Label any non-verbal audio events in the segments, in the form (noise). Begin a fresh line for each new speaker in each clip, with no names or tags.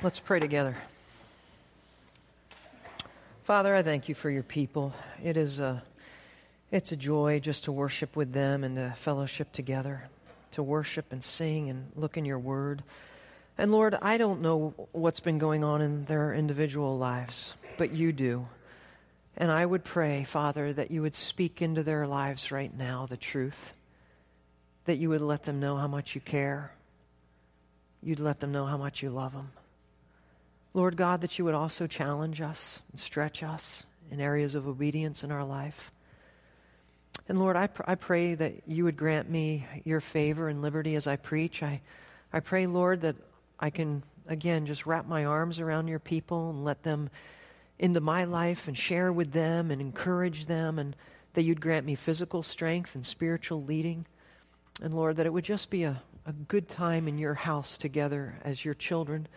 Let's pray together. Father, I thank you for your people. It is a, it's a joy just to worship with them and to fellowship together, to worship and sing and look in your word. And Lord, I don't know what's been going on in their individual lives, but you do. And I would pray, Father, that you would speak into their lives right now the truth, that you would let them know how much you care, you'd let them know how much you love them. Lord God, that you would also challenge us and stretch us in areas of obedience in our life. And Lord, I, pr- I pray that you would grant me your favor and liberty as I preach. I, I pray, Lord, that I can, again, just wrap my arms around your people and let them into my life and share with them and encourage them, and that you'd grant me physical strength and spiritual leading. And Lord, that it would just be a, a good time in your house together as your children.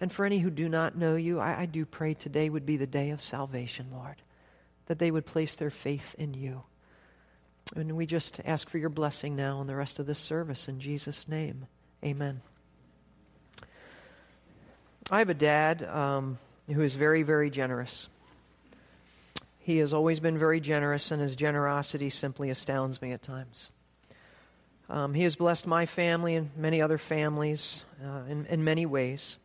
And for any who do not know you, I, I do pray today would be the day of salvation, Lord, that they would place their faith in you. And we just ask for your blessing now on the rest of this service in Jesus' name. Amen. I have a dad um, who is very, very generous. He has always been very generous, and his generosity simply astounds me at times. Um, he has blessed my family and many other families uh, in, in many ways.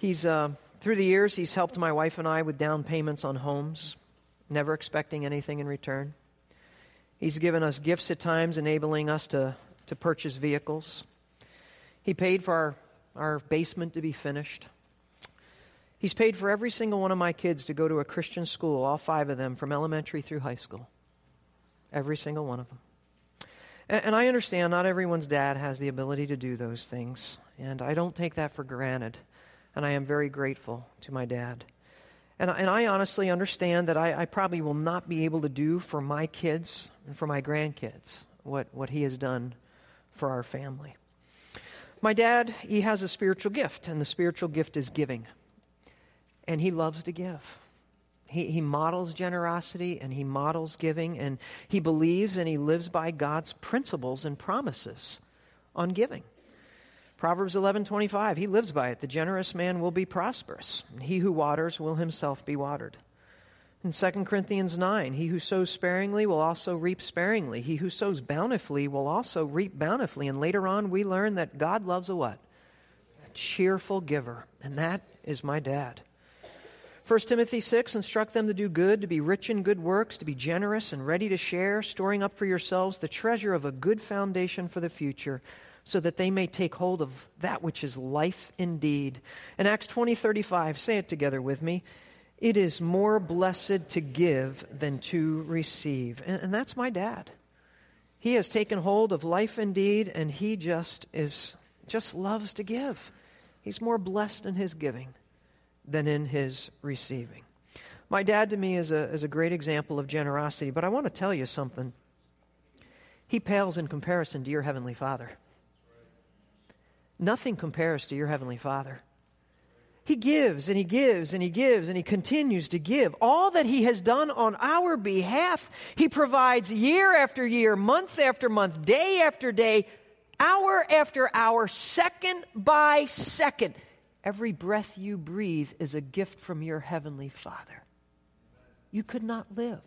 He's, uh, through the years, he's helped my wife and I with down payments on homes, never expecting anything in return. He's given us gifts at times, enabling us to, to purchase vehicles. He paid for our, our basement to be finished. He's paid for every single one of my kids to go to a Christian school, all five of them, from elementary through high school. Every single one of them. And, and I understand not everyone's dad has the ability to do those things, and I don't take that for granted and I am very grateful to my dad. And, and I honestly understand that I, I probably will not be able to do for my kids and for my grandkids what, what he has done for our family. My dad, he has a spiritual gift, and the spiritual gift is giving. And he loves to give. He, he models generosity and he models giving, and he believes and he lives by God's principles and promises on giving. Proverbs 11:25, he lives by it. The generous man will be prosperous. He who waters will himself be watered. In 2 Corinthians 9, he who sows sparingly will also reap sparingly. He who sows bountifully will also reap bountifully. And later on, we learn that God loves a what? A cheerful giver. And that is my dad. 1 Timothy 6 instruct them to do good, to be rich in good works, to be generous and ready to share, storing up for yourselves the treasure of a good foundation for the future so that they may take hold of that which is life indeed. In Acts 20 35, say it together with me. It is more blessed to give than to receive. And, and that's my dad. He has taken hold of life indeed, and he just is just loves to give. He's more blessed in his giving than in his receiving. My dad to me is a, is a great example of generosity, but I want to tell you something. He pales in comparison to your Heavenly Father. Nothing compares to your Heavenly Father. He gives and He gives and He gives and He continues to give. All that He has done on our behalf, He provides year after year, month after month, day after day, hour after hour, second by second. Every breath you breathe is a gift from your Heavenly Father. You could not live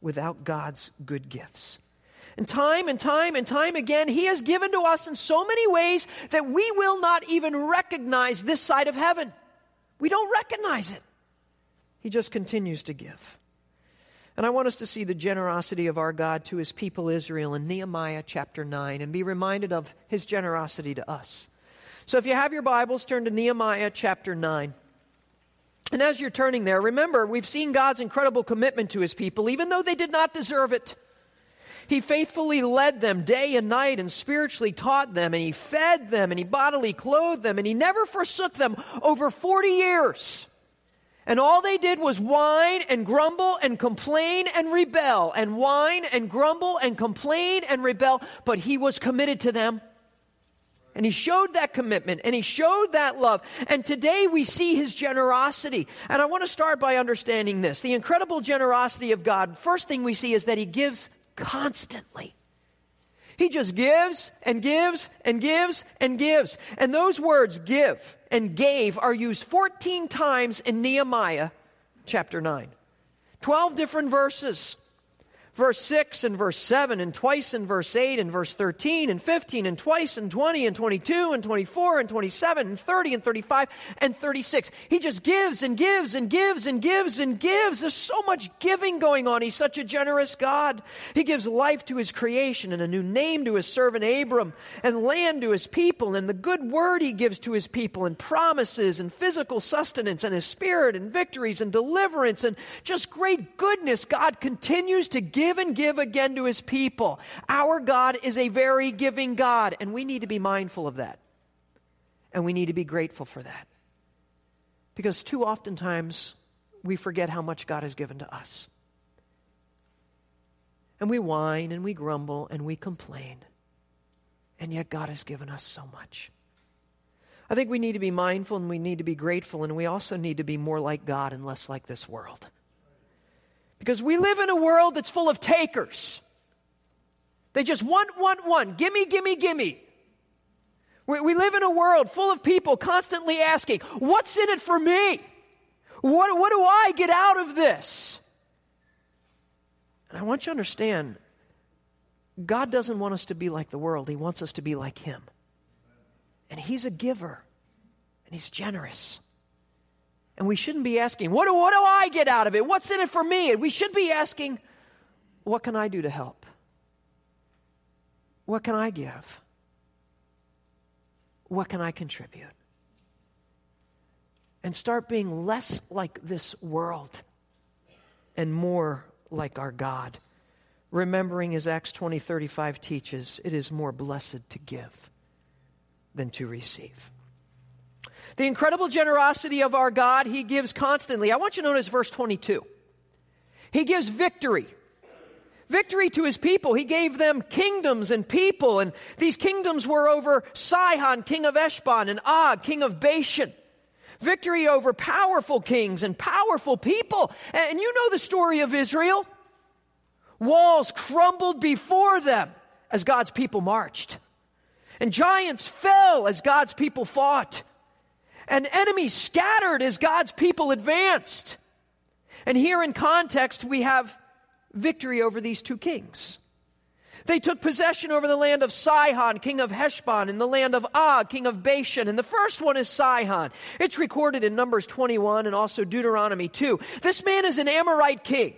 without God's good gifts. And time and time and time again, He has given to us in so many ways that we will not even recognize this side of heaven. We don't recognize it. He just continues to give. And I want us to see the generosity of our God to His people Israel in Nehemiah chapter 9 and be reminded of His generosity to us. So if you have your Bibles, turn to Nehemiah chapter 9. And as you're turning there, remember, we've seen God's incredible commitment to His people, even though they did not deserve it. He faithfully led them day and night and spiritually taught them, and He fed them, and He bodily clothed them, and He never forsook them over 40 years. And all they did was whine and grumble and complain and rebel, and whine and grumble and complain and rebel, but He was committed to them. And he showed that commitment and he showed that love. And today we see his generosity. And I want to start by understanding this the incredible generosity of God. First thing we see is that he gives constantly. He just gives and gives and gives and gives. And those words, give and gave, are used 14 times in Nehemiah chapter 9. 12 different verses verse 6 and verse 7 and twice in verse 8 and verse 13 and 15 and twice and 20 and 22 and 24 and 27 and 30 and 35 and 36. He just gives and gives and gives and gives and gives. There's so much giving going on. He's such a generous God. He gives life to his creation and a new name to his servant Abram and land to his people and the good word he gives to his people and promises and physical sustenance and his spirit and victories and deliverance and just great goodness. God continues to give give and give again to his people. Our God is a very giving God, and we need to be mindful of that. And we need to be grateful for that. Because too oftentimes we forget how much God has given to us. And we whine and we grumble and we complain. And yet God has given us so much. I think we need to be mindful and we need to be grateful, and we also need to be more like God and less like this world. Because we live in a world that's full of takers. They just want, want, want. Gimme, gimme, gimme. We, we live in a world full of people constantly asking, What's in it for me? What, what do I get out of this? And I want you to understand God doesn't want us to be like the world, He wants us to be like Him. And He's a giver, and He's generous. And we shouldn't be asking, what do, what do I get out of it? What's in it for me? And we should be asking, what can I do to help? What can I give? What can I contribute? And start being less like this world and more like our God. Remembering, as Acts 20 35 teaches, it is more blessed to give than to receive. The incredible generosity of our God, He gives constantly. I want you to notice verse 22. He gives victory. Victory to His people. He gave them kingdoms and people, and these kingdoms were over Sihon, king of Heshbon, and Og, king of Bashan. Victory over powerful kings and powerful people. And you know the story of Israel. Walls crumbled before them as God's people marched. And giants fell as God's people fought and enemies scattered as God's people advanced. And here in context, we have victory over these two kings. They took possession over the land of Sihon, king of Heshbon, and the land of Og, king of Bashan. And the first one is Sihon. It's recorded in Numbers 21 and also Deuteronomy 2. This man is an Amorite king.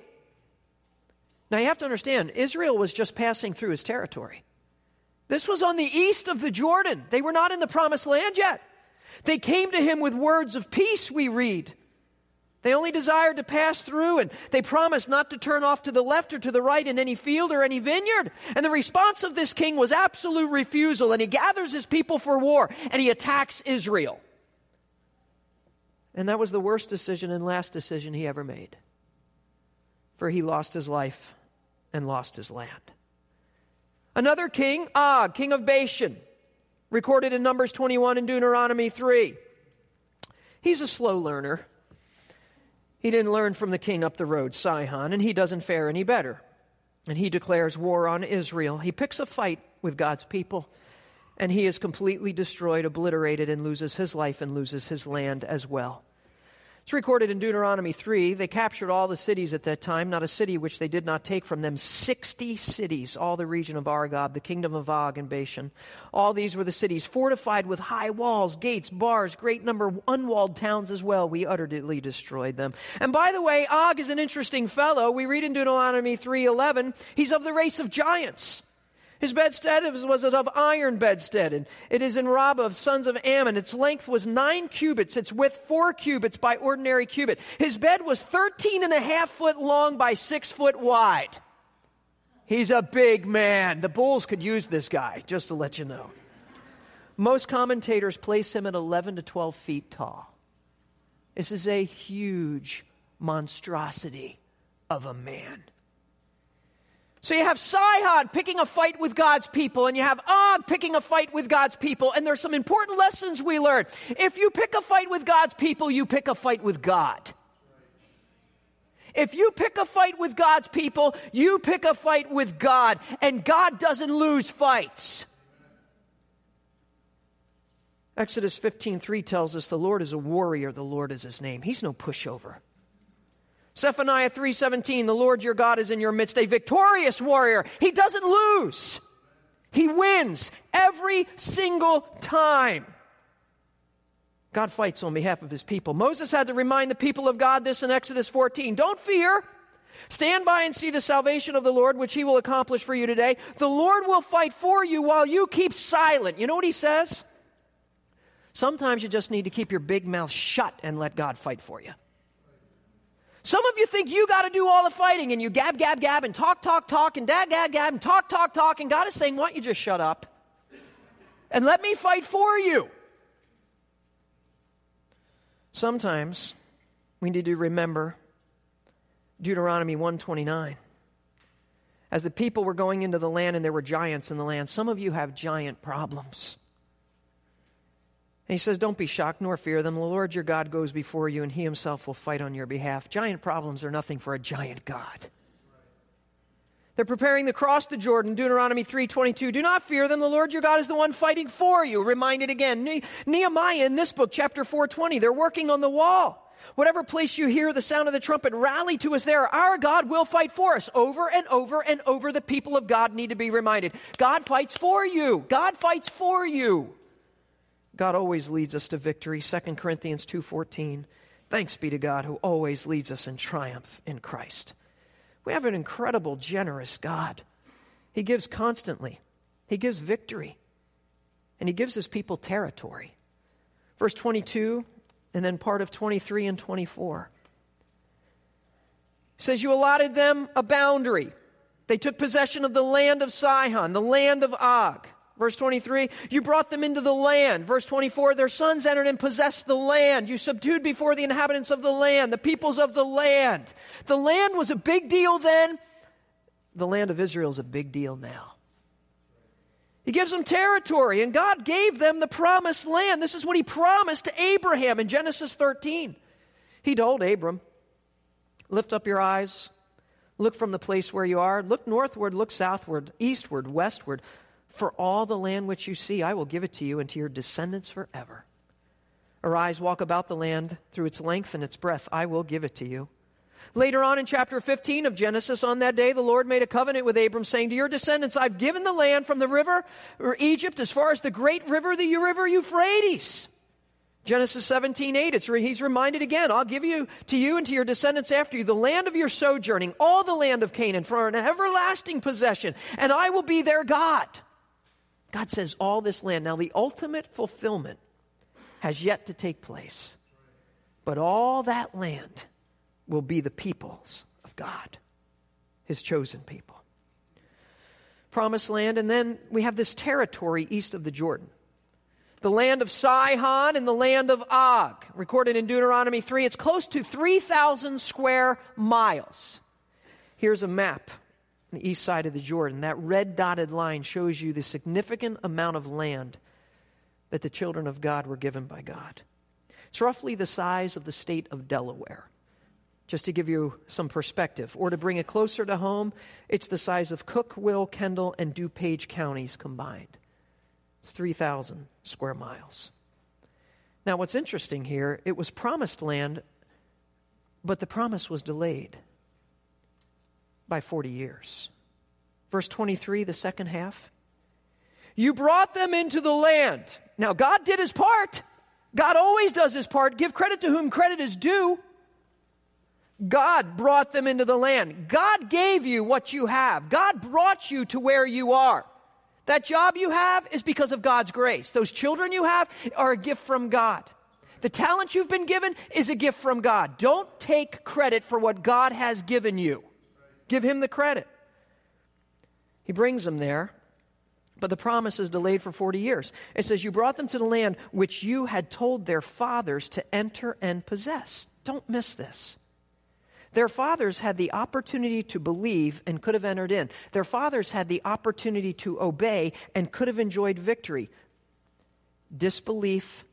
Now you have to understand, Israel was just passing through his territory. This was on the east of the Jordan. They were not in the promised land yet. They came to him with words of peace, we read. They only desired to pass through, and they promised not to turn off to the left or to the right in any field or any vineyard. And the response of this king was absolute refusal, and he gathers his people for war, and he attacks Israel. And that was the worst decision and last decision he ever made, for he lost his life and lost his land. Another king, Og, king of Bashan, recorded in Numbers 21 and Deuteronomy 3. He's a slow learner. He didn't learn from the king up the road, Sihon, and he doesn't fare any better. And he declares war on Israel. He picks a fight with God's people, and he is completely destroyed, obliterated, and loses his life and loses his land as well. It's recorded in Deuteronomy 3. They captured all the cities at that time, not a city which they did not take from them. 60 cities, all the region of Argob, the kingdom of Og and Bashan. All these were the cities fortified with high walls, gates, bars, great number of unwalled towns as well. We utterly destroyed them. And by the way, Og is an interesting fellow. We read in Deuteronomy 3:11, he's of the race of giants. His bedstead was of iron bedstead, and it is in Rabbah of sons of Ammon. Its length was nine cubits, its width four cubits by ordinary cubit. His bed was thirteen and a half foot long by six foot wide. He's a big man. The Bulls could use this guy, just to let you know. Most commentators place him at 11 to 12 feet tall. This is a huge monstrosity of a man. So you have Sihon picking a fight with God's people, and you have Og picking a fight with God's people, and there's some important lessons we learn. If you pick a fight with God's people, you pick a fight with God. If you pick a fight with God's people, you pick a fight with God, and God doesn't lose fights. Exodus 15:3 tells us the Lord is a warrior, the Lord is his name. He's no pushover. Zephaniah 3:17 The Lord your God is in your midst, a victorious warrior. He doesn't lose. He wins every single time. God fights on behalf of his people. Moses had to remind the people of God this in Exodus 14. Don't fear. Stand by and see the salvation of the Lord, which he will accomplish for you today. The Lord will fight for you while you keep silent. You know what he says? Sometimes you just need to keep your big mouth shut and let God fight for you. Some of you think you got to do all the fighting and you gab, gab, gab and talk, talk, talk and dad, gab, gab and talk, talk, talk. And God is saying, why don't you just shut up and let me fight for you? Sometimes we need to remember Deuteronomy 129. As the people were going into the land and there were giants in the land, some of you have giant problems. And he says, Don't be shocked nor fear them. The Lord your God goes before you, and he himself will fight on your behalf. Giant problems are nothing for a giant God. They're preparing to cross the Jordan, Deuteronomy 3:22. Do not fear them, the Lord your God is the one fighting for you. Reminded again. Ne- Nehemiah in this book, chapter 420, they're working on the wall. Whatever place you hear the sound of the trumpet, rally to us there. Our God will fight for us. Over and over and over, the people of God need to be reminded. God fights for you. God fights for you. God always leads us to victory. 2 Corinthians 2:14. Thanks be to God who always leads us in triumph in Christ. We have an incredible generous God. He gives constantly. He gives victory. And he gives his people territory. Verse 22 and then part of 23 and 24. says you allotted them a boundary. They took possession of the land of Sihon, the land of Og. Verse 23, you brought them into the land. Verse 24, their sons entered and possessed the land. You subdued before the inhabitants of the land, the peoples of the land. The land was a big deal then. The land of Israel is a big deal now. He gives them territory, and God gave them the promised land. This is what He promised to Abraham in Genesis 13. He told Abram, Lift up your eyes, look from the place where you are, look northward, look southward, eastward, westward. For all the land which you see, I will give it to you and to your descendants forever. Arise, walk about the land through its length and its breadth. I will give it to you. Later on in chapter 15 of Genesis, on that day, the Lord made a covenant with Abram, saying, To your descendants, I've given the land from the river Egypt as far as the great river, the river Euphrates. Genesis 17, 8, it's re- he's reminded again, I'll give you to you and to your descendants after you the land of your sojourning, all the land of Canaan for an everlasting possession, and I will be their God. God says all this land. Now, the ultimate fulfillment has yet to take place, but all that land will be the peoples of God, his chosen people. Promised land, and then we have this territory east of the Jordan. The land of Sihon and the land of Og, recorded in Deuteronomy 3. It's close to 3,000 square miles. Here's a map the east side of the Jordan. That red dotted line shows you the significant amount of land that the children of God were given by God. It's roughly the size of the state of Delaware, just to give you some perspective. Or to bring it closer to home, it's the size of Cook, Will, Kendall, and DuPage counties combined. It's 3,000 square miles. Now, what's interesting here, it was promised land, but the promise was delayed by 40 years. Verse 23, the second half. You brought them into the land. Now, God did his part. God always does his part. Give credit to whom credit is due. God brought them into the land. God gave you what you have. God brought you to where you are. That job you have is because of God's grace. Those children you have are a gift from God. The talent you've been given is a gift from God. Don't take credit for what God has given you. Give him the credit. He brings them there, but the promise is delayed for 40 years. It says, You brought them to the land which you had told their fathers to enter and possess. Don't miss this. Their fathers had the opportunity to believe and could have entered in. Their fathers had the opportunity to obey and could have enjoyed victory. Disbelief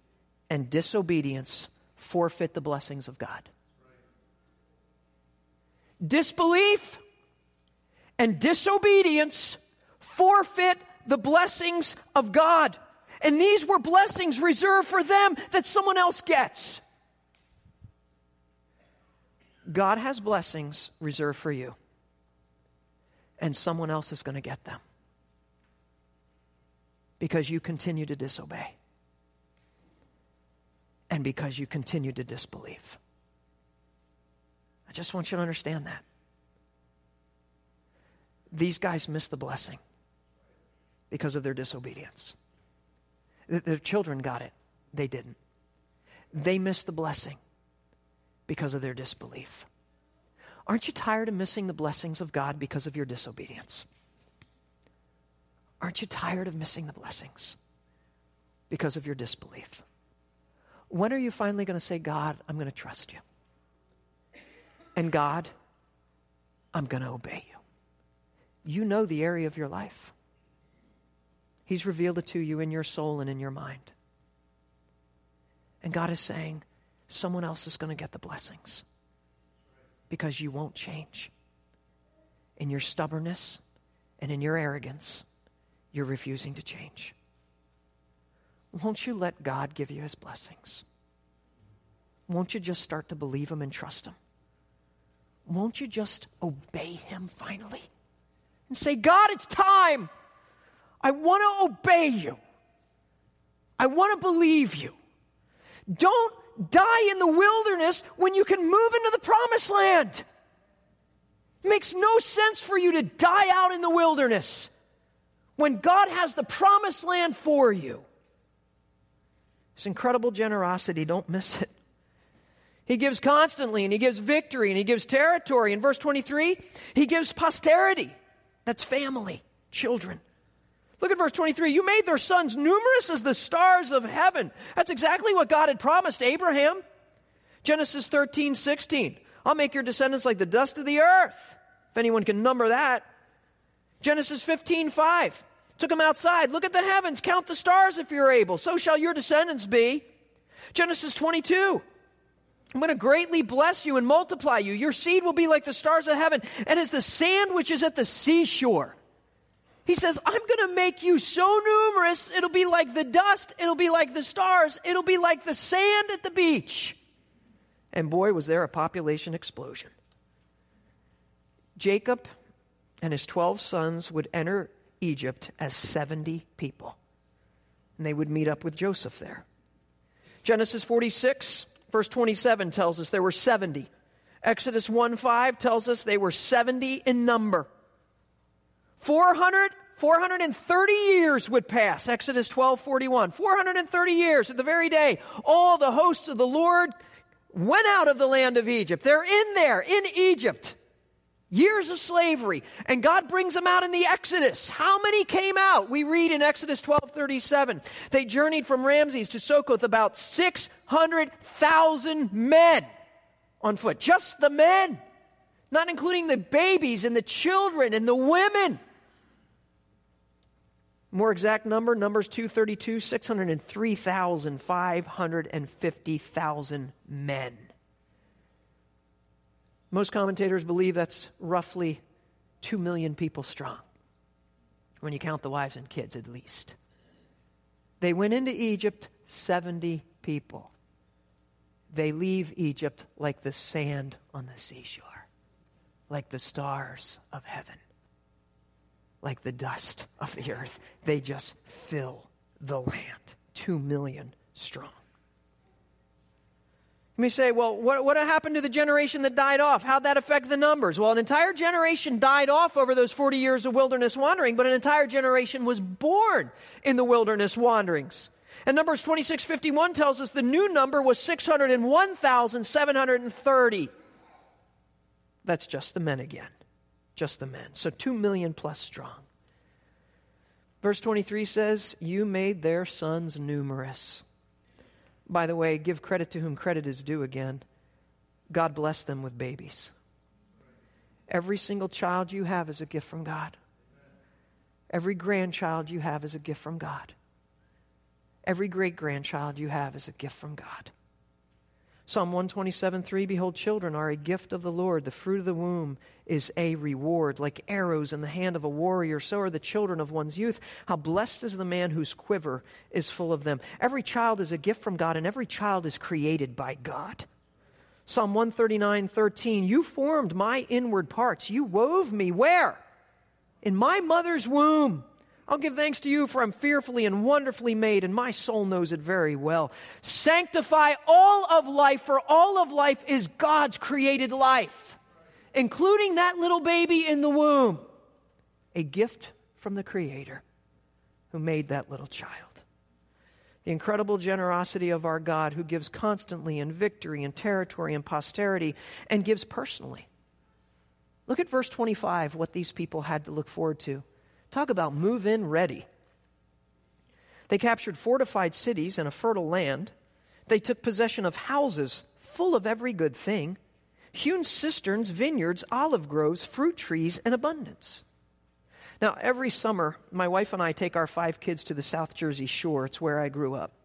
and disobedience forfeit the blessings of God. Disbelief and disobedience forfeit the blessings of God. And these were blessings reserved for them that someone else gets. God has blessings reserved for you, and someone else is going to get them because you continue to disobey and because you continue to disbelieve. I just want you to understand that. These guys missed the blessing because of their disobedience. Their children got it, they didn't. They missed the blessing because of their disbelief. Aren't you tired of missing the blessings of God because of your disobedience? Aren't you tired of missing the blessings because of your disbelief? When are you finally going to say, God, I'm going to trust you? And God, I'm going to obey you. You know the area of your life. He's revealed it to you in your soul and in your mind. And God is saying, someone else is going to get the blessings because you won't change. In your stubbornness and in your arrogance, you're refusing to change. Won't you let God give you his blessings? Won't you just start to believe him and trust him? Won't you just obey him finally? And say, God, it's time. I want to obey you. I want to believe you. Don't die in the wilderness when you can move into the promised land. It makes no sense for you to die out in the wilderness when God has the promised land for you. It's incredible generosity, don't miss it. He gives constantly, and he gives victory, and he gives territory. In verse 23, he gives posterity. That's family, children. Look at verse 23. You made their sons numerous as the stars of heaven. That's exactly what God had promised Abraham. Genesis 13, 16. I'll make your descendants like the dust of the earth, if anyone can number that. Genesis 15, 5. Took them outside. Look at the heavens. Count the stars if you're able. So shall your descendants be. Genesis 22. I'm going to greatly bless you and multiply you. Your seed will be like the stars of heaven and as the sand which is at the seashore. He says, I'm going to make you so numerous, it'll be like the dust, it'll be like the stars, it'll be like the sand at the beach. And boy, was there a population explosion. Jacob and his 12 sons would enter Egypt as 70 people. And they would meet up with Joseph there. Genesis 46, verse 27 tells us there were 70. Exodus 1 5 tells us they were 70 in number. 400, 430 years would pass. Exodus 12 41. 430 years at the very day. All the hosts of the Lord went out of the land of Egypt. They're in there, in Egypt. Years of slavery. And God brings them out in the Exodus. How many came out? We read in Exodus 12 37. They journeyed from Ramses to Succoth about 600,000 men on foot. Just the men. Not including the babies and the children and the women. More exact number, Numbers 232, 603,550,000 men. Most commentators believe that's roughly 2 million people strong, when you count the wives and kids at least. They went into Egypt 70 people. They leave Egypt like the sand on the seashore, like the stars of heaven, like the dust of the earth. They just fill the land. Two million strong. You may say, well, what, what happened to the generation that died off? How'd that affect the numbers? Well, an entire generation died off over those 40 years of wilderness wandering, but an entire generation was born in the wilderness wanderings. And Numbers 2651 tells us the new number was 601,730. That's just the men again. Just the men. So 2 million plus strong. Verse 23 says, You made their sons numerous. By the way, give credit to whom credit is due again. God bless them with babies. Every single child you have is a gift from God. Every grandchild you have is a gift from God. Every great grandchild you have is a gift from God. Psalm 127 3 Behold, children are a gift of the Lord. The fruit of the womb is a reward. Like arrows in the hand of a warrior, so are the children of one's youth. How blessed is the man whose quiver is full of them. Every child is a gift from God, and every child is created by God. Psalm 139 13 You formed my inward parts. You wove me where? In my mother's womb. I'll give thanks to you, for I'm fearfully and wonderfully made, and my soul knows it very well. Sanctify all of life, for all of life is God's created life, including that little baby in the womb, a gift from the Creator who made that little child. The incredible generosity of our God who gives constantly in victory and territory and posterity and gives personally. Look at verse 25, what these people had to look forward to. Talk about move in ready. They captured fortified cities and a fertile land. They took possession of houses full of every good thing, hewn cisterns, vineyards, olive groves, fruit trees in abundance. Now, every summer, my wife and I take our five kids to the South Jersey shore. It's where I grew up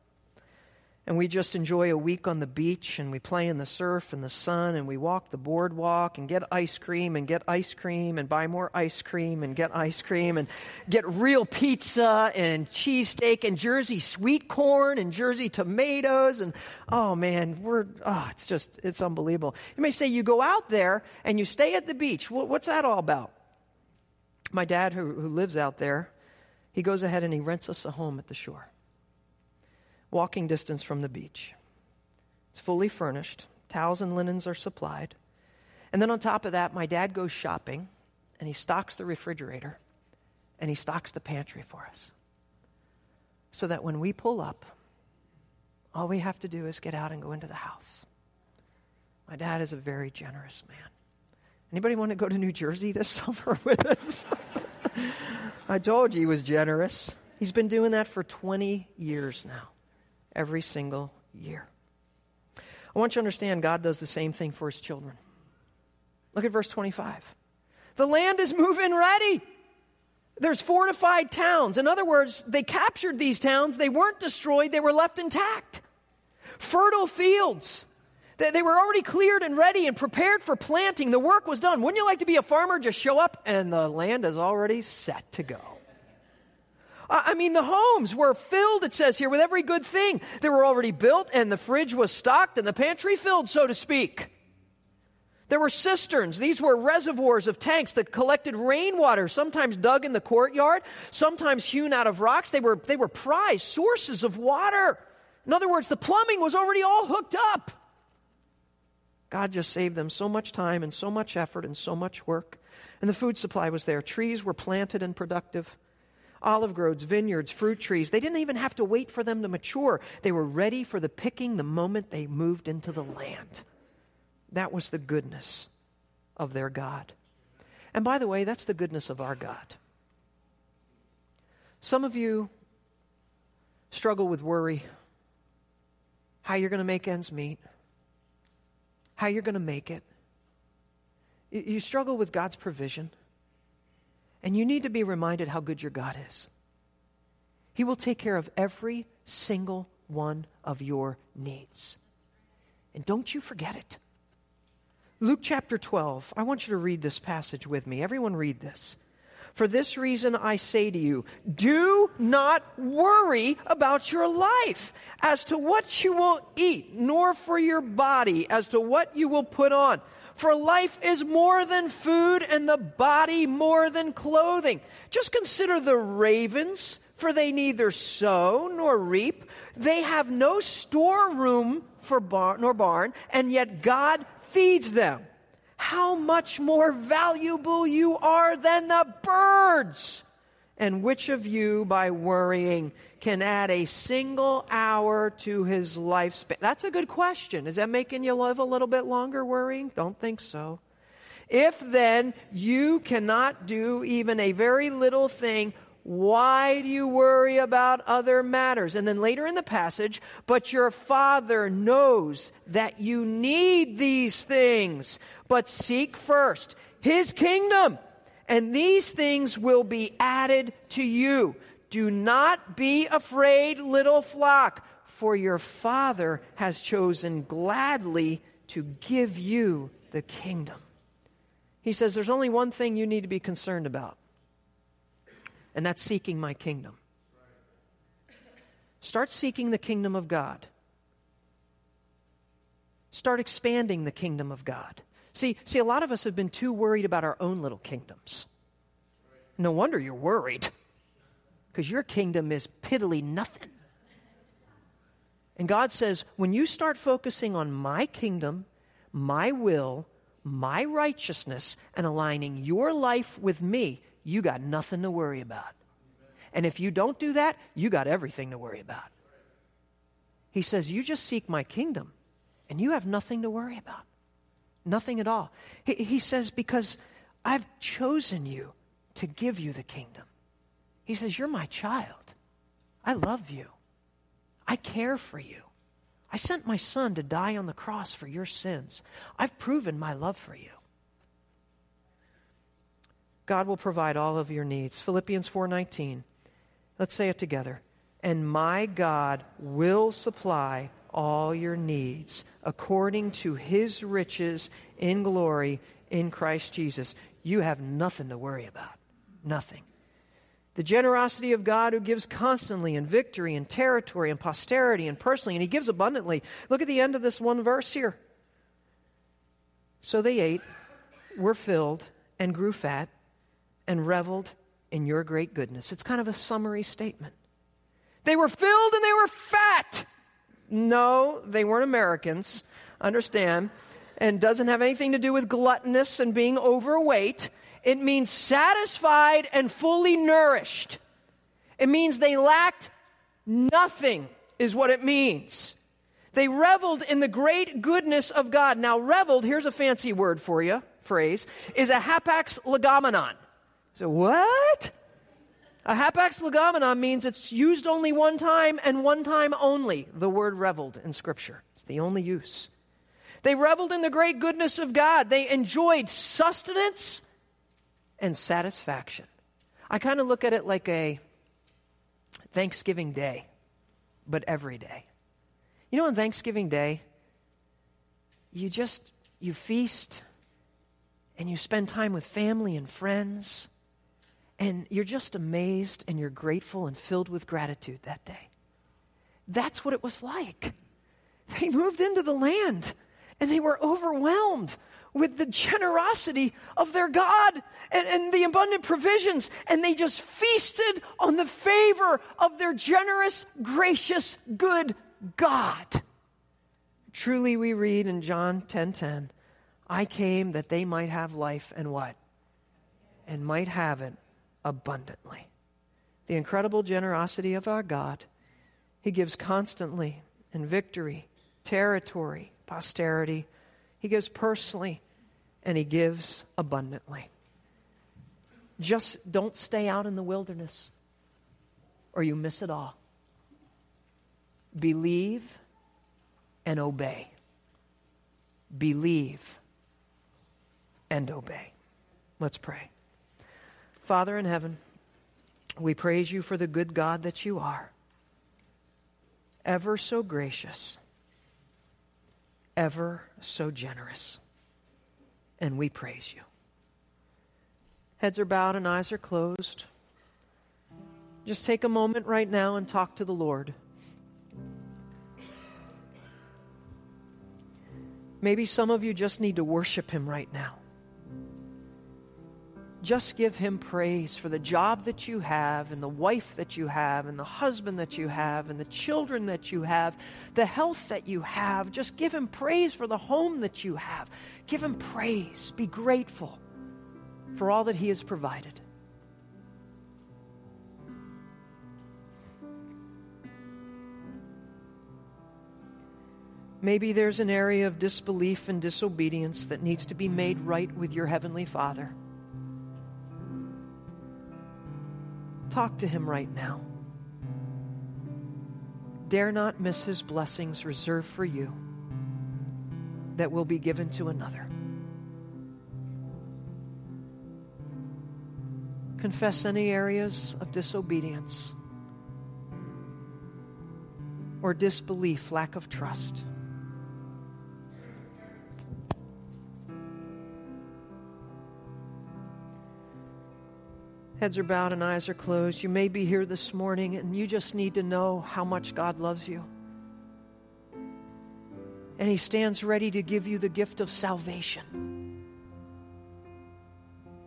and we just enjoy a week on the beach and we play in the surf and the sun and we walk the boardwalk and get ice cream and get ice cream and buy more ice cream and get ice cream and get real pizza and cheesesteak and Jersey sweet corn and Jersey tomatoes and oh man, we're oh it's just it's unbelievable. You may say you go out there and you stay at the beach. What's that all about? My dad who, who lives out there, he goes ahead and he rents us a home at the shore walking distance from the beach. It's fully furnished, towels and linens are supplied. And then on top of that, my dad goes shopping and he stocks the refrigerator and he stocks the pantry for us. So that when we pull up, all we have to do is get out and go into the house. My dad is a very generous man. Anybody want to go to New Jersey this (laughs) summer with us? (laughs) I told you he was generous. He's been doing that for 20 years now every single year. I want you to understand God does the same thing for his children. Look at verse 25. The land is moving ready. There's fortified towns. In other words, they captured these towns. They weren't destroyed, they were left intact. Fertile fields. They were already cleared and ready and prepared for planting. The work was done. Wouldn't you like to be a farmer? Just show up and the land is already set to go. I mean, the homes were filled, it says here, with every good thing. They were already built, and the fridge was stocked, and the pantry filled, so to speak. There were cisterns. These were reservoirs of tanks that collected rainwater, sometimes dug in the courtyard, sometimes hewn out of rocks. They were, they were prized sources of water. In other words, the plumbing was already all hooked up. God just saved them so much time and so much effort and so much work. And the food supply was there. Trees were planted and productive olive groves, vineyards, fruit trees. They didn't even have to wait for them to mature. They were ready for the picking the moment they moved into the land. That was the goodness of their God. And by the way, that's the goodness of our God. Some of you struggle with worry, how you're going to make ends meet, how you're going to make it. You struggle with God's provision. And you need to be reminded how good your God is. He will take care of every single one of your needs. And don't you forget it. Luke chapter 12. I want you to read this passage with me. Everyone, read this. For this reason, I say to you, do not worry about your life as to what you will eat, nor for your body as to what you will put on. For life is more than food, and the body more than clothing. Just consider the ravens, for they neither sow nor reap. They have no storeroom for bar- nor barn, and yet God feeds them. How much more valuable you are than the birds! And which of you, by worrying, can add a single hour to his lifespan? That's a good question. Is that making you live a little bit longer worrying? Don't think so. If then you cannot do even a very little thing, why do you worry about other matters? And then later in the passage, but your Father knows that you need these things, but seek first His kingdom and these things will be added to you. Do not be afraid, little flock, for your Father has chosen gladly to give you the kingdom. He says there's only one thing you need to be concerned about, and that's seeking my kingdom. Start seeking the kingdom of God. Start expanding the kingdom of God. See, see, a lot of us have been too worried about our own little kingdoms. No wonder you're worried, because your kingdom is piddly nothing. And God says, when you start focusing on my kingdom, my will, my righteousness, and aligning your life with me, you got nothing to worry about. And if you don't do that, you got everything to worry about. He says, You just seek my kingdom, and you have nothing to worry about. Nothing at all. He, he says, Because I've chosen you to give you the kingdom. He says, You're my child. I love you. I care for you. I sent my son to die on the cross for your sins. I've proven my love for you. God will provide all of your needs. Philippians 4:19. Let's say it together. And my God will supply all your needs according to his riches in glory in Christ Jesus. You have nothing to worry about. Nothing. The generosity of God who gives constantly in victory and territory and posterity and personally, and he gives abundantly. Look at the end of this one verse here. So they ate, were filled, and grew fat, and reveled in your great goodness. It's kind of a summary statement. They were filled and they were fat. No, they weren't Americans. Understand? And doesn't have anything to do with gluttonous and being overweight. It means satisfied and fully nourished. It means they lacked nothing, is what it means. They reveled in the great goodness of God. Now, reveled, here's a fancy word for you, phrase, is a hapax legomenon. So, what? A hapax legomenon means it's used only one time and one time only, the word reveled in Scripture. It's the only use. They reveled in the great goodness of God. They enjoyed sustenance and satisfaction. I kind of look at it like a Thanksgiving Day, but every day. You know, on Thanksgiving Day, you just you feast and you spend time with family and friends and you're just amazed and you're grateful and filled with gratitude that day. That's what it was like. They moved into the land and they were overwhelmed with the generosity of their God and, and, the abundant provisions, and they just feasted on the favor of their generous, gracious, good God. Truly, we read in John 10:10, 10, 10, I came that they might have life and what? And might have it abundantly. The incredible generosity of our God. He gives constantly in victory, territory, posterity, he gives personally, and He gives abundantly. Just don't stay out in the wilderness, or you miss it all. Believe and obey. Believe and obey. Let's pray. Father in heaven, we praise you for the good God that you are, ever so gracious ever so generous. And we praise you. Heads are bowed and eyes are closed. Just take a moment right now and talk to the Lord. Maybe some of you just need to worship Him right now just give him praise for the job that you have, and the wife that you have, and the husband that you have, and the children that you have, the health that you have. Just give him praise for the home that you have. Give him praise. Be grateful for all that he has provided. Maybe there's an area of disbelief and disobedience that needs to be made right with your Heavenly Father. Talk to him right now. Dare not miss his blessings reserved for you that will be given to another. Confess any areas of disobedience. or disbelief, lack of trust. Heads are bowed and eyes are closed. You may be here this morning and you just need to know how much God loves you. And He stands ready to give you the gift of salvation.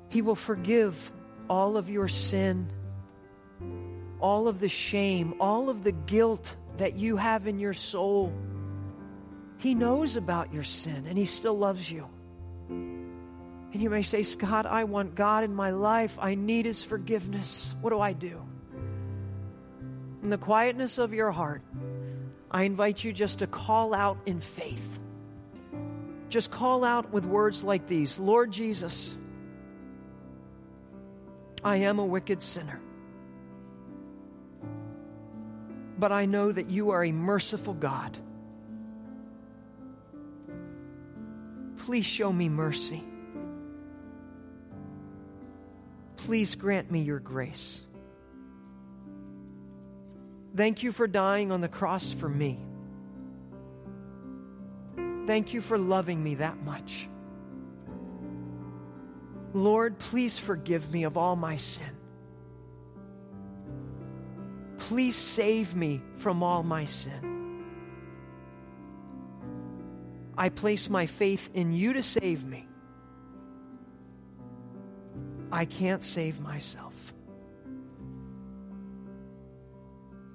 He will forgive all of your sin, all of the shame, all of the guilt that you have in your soul. He knows about your sin and He still loves you. And you may say, Scott, I want God in my life. I need His forgiveness. What do I do? In the quietness of your heart, I invite you just to call out in faith. Just call out with words like these Lord Jesus, I am a wicked sinner. But I know that you are a merciful God. Please show me mercy. Please grant me your grace. Thank you for dying on the cross for me. Thank you for loving me that much. Lord, please forgive me of all my sin. Please save me from all my sin. I place my faith in you to save me. I can't save myself.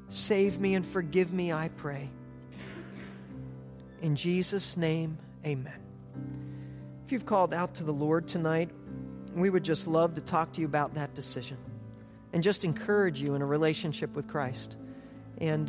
Save me and forgive me, I pray. In Jesus' name, amen. If you've called out to the Lord tonight, we would just love to talk to you about that decision and just encourage you in a relationship with Christ. And uh,